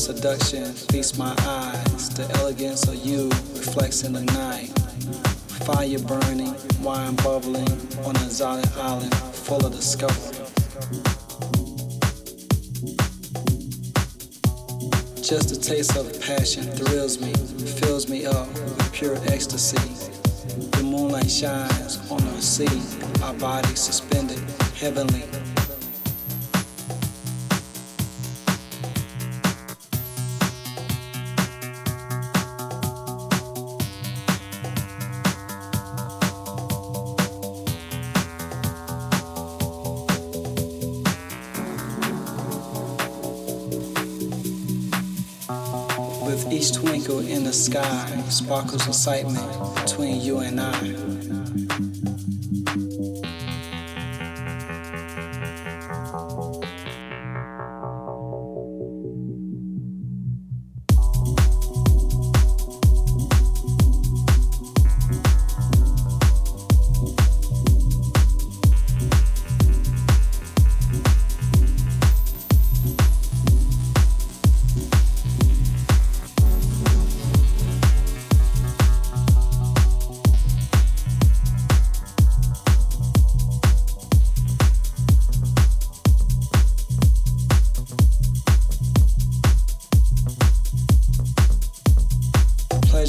seduction feasts my eyes. The elegance of you reflects in the night. Fire burning, wine bubbling on a exotic island full of discovery. Just the taste of passion thrills me, fills me up with pure ecstasy. The moonlight shines on the sea, our bodies suspended, heavenly sky, sparkles excitement between you and I.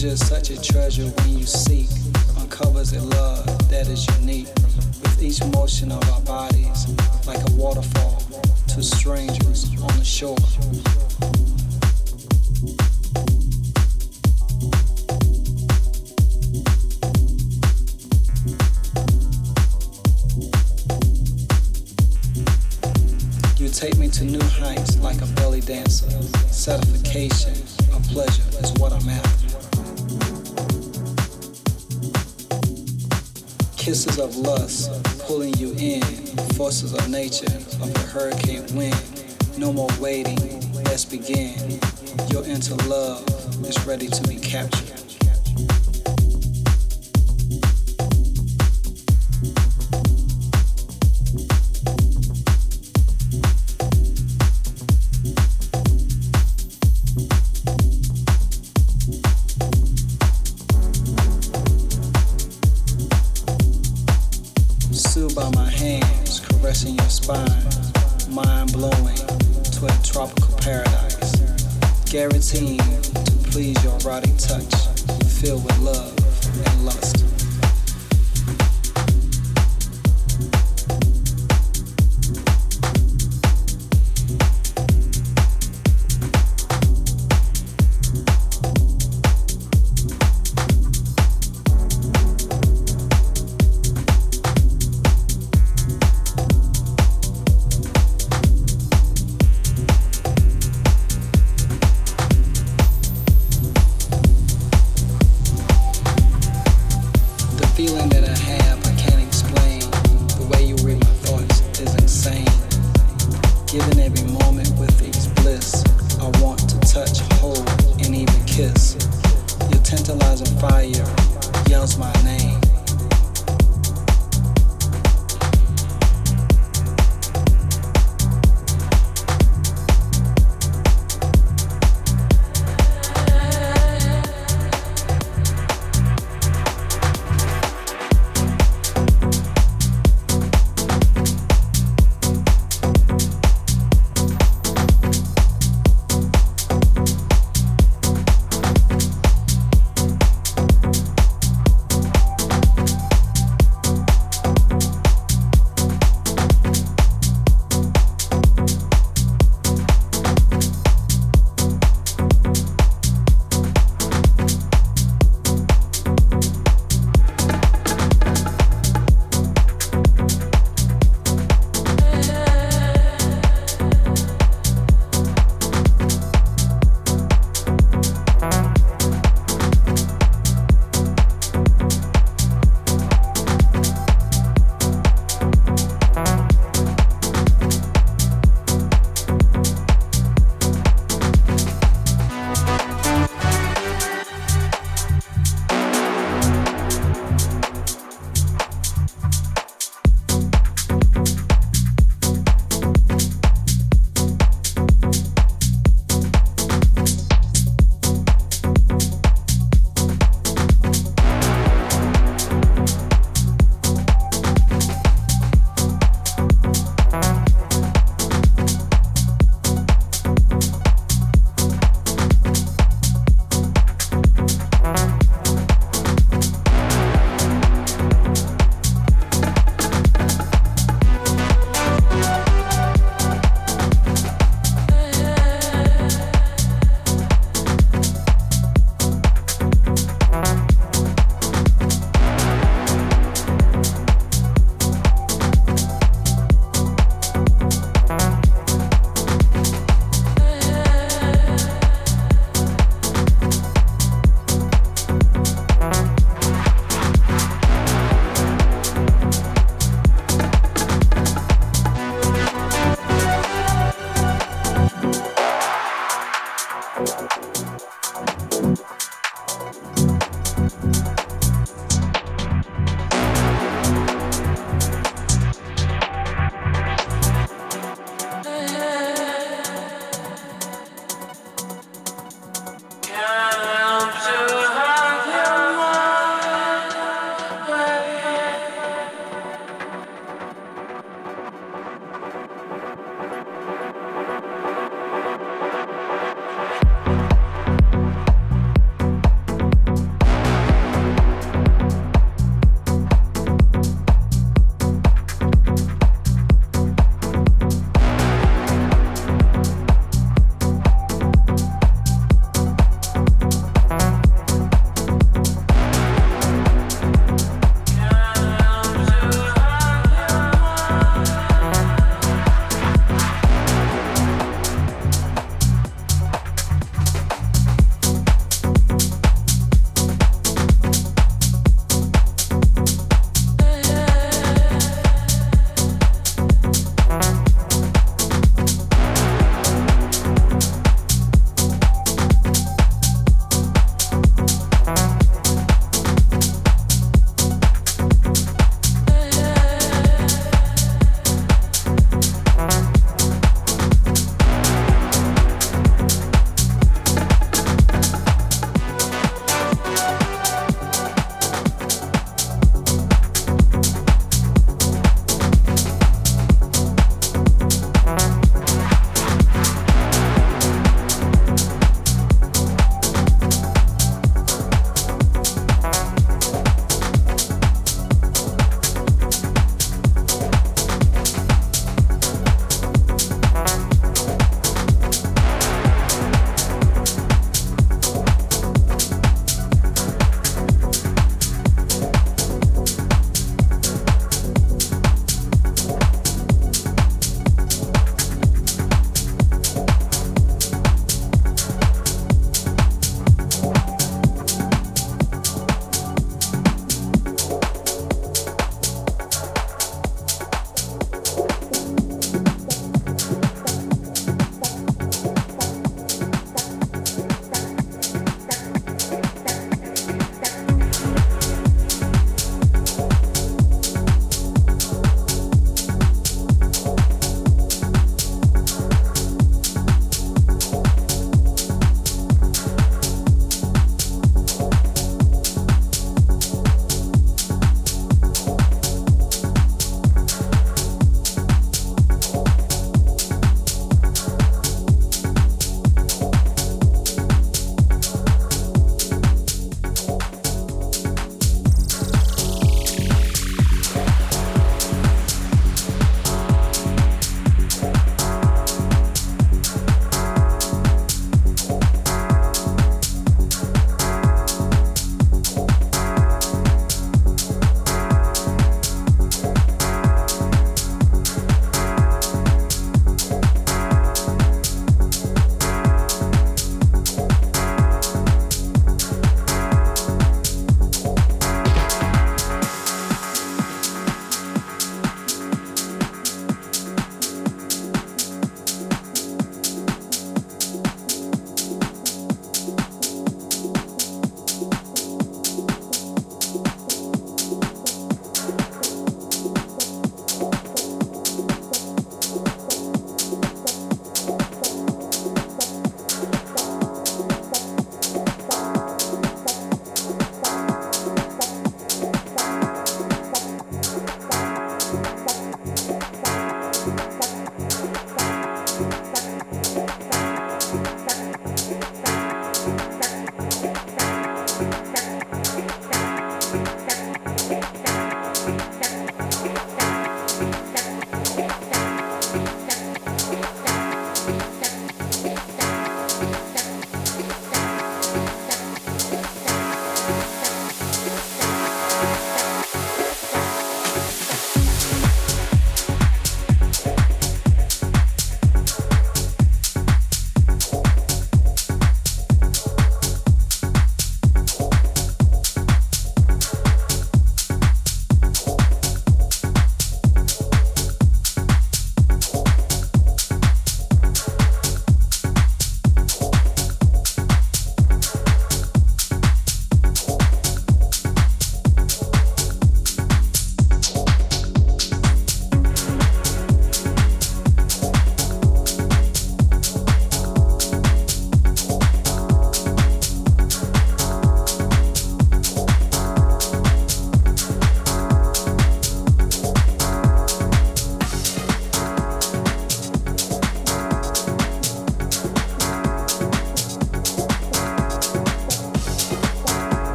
just such a treasure when you seek uncovers a love that is unique with each motion of our bodies like a waterfall to strangers on the shore. You Take me to new heights like a belly dancer. Satisfaction, a pleasure is what I'm after. Kisses of lust pulling you in. Forces of nature of the hurricane wind. No more waiting. Let's begin. Your inner love is ready to be captured.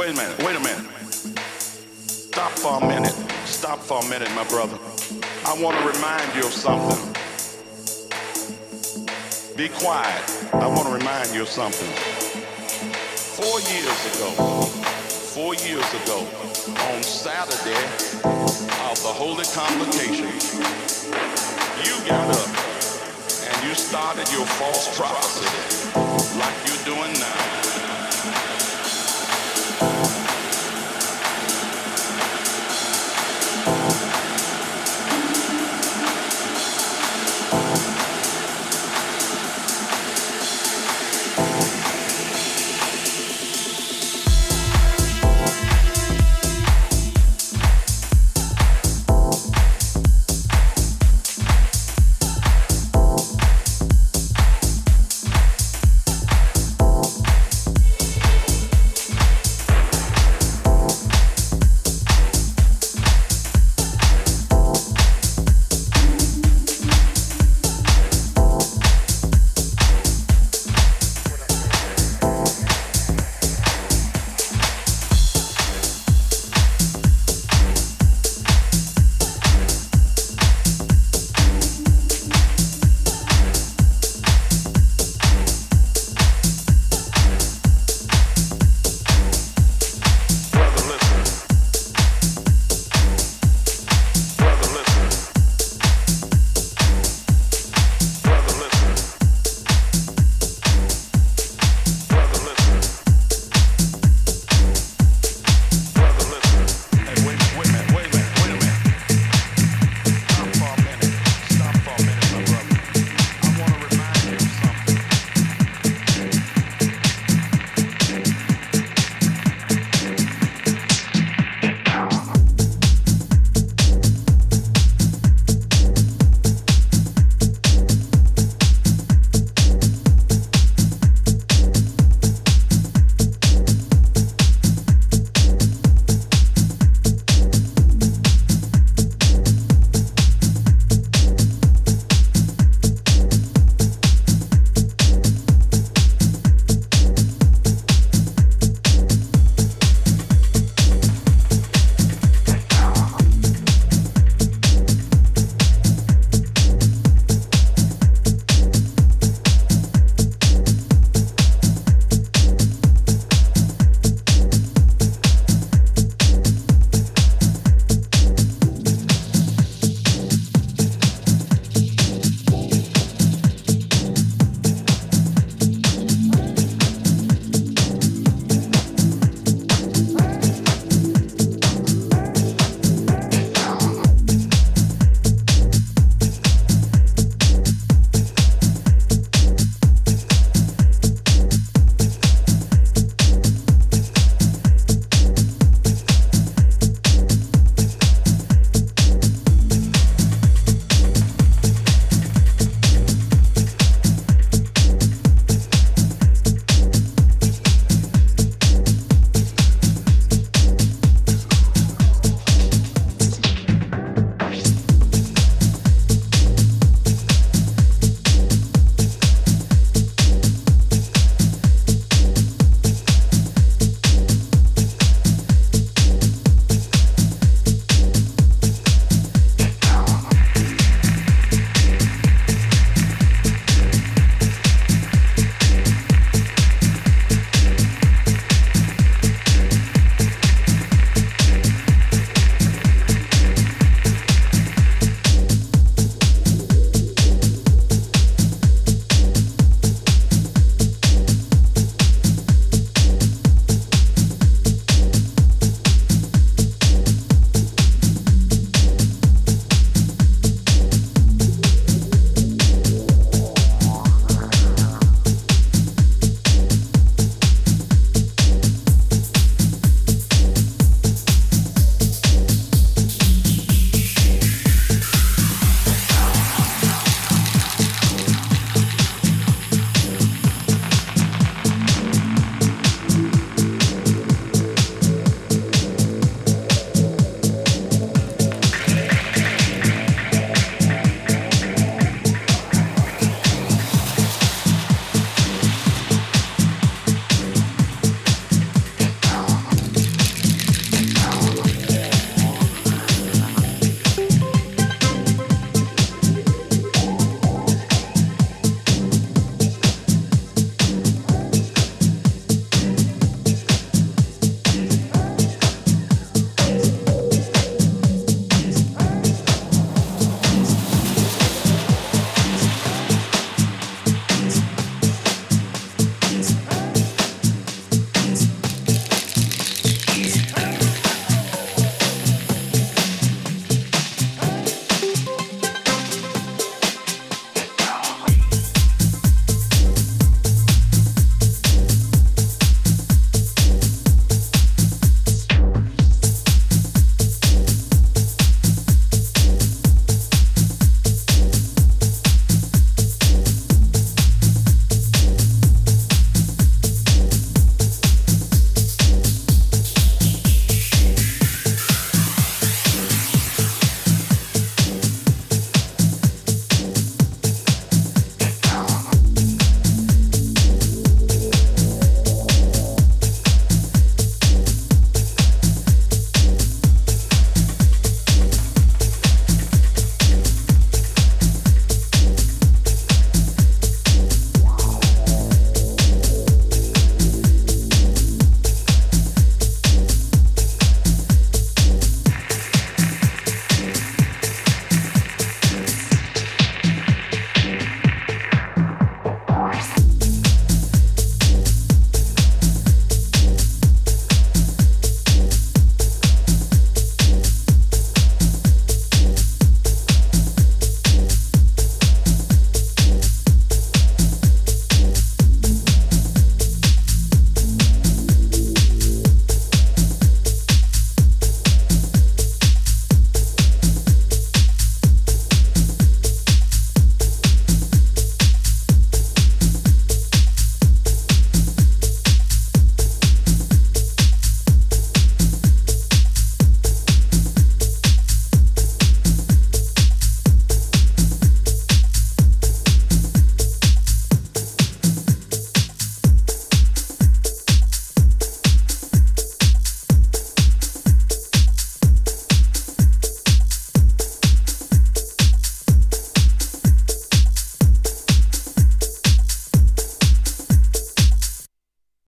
Wait a minute, wait a minute. Stop for a minute. Stop for a minute, my brother. I want to remind you of something. Be quiet. I want to remind you of something. Four years ago, four years ago, on Saturday of the Holy Convocation, you got up and you started your false prophecy like you're doing now.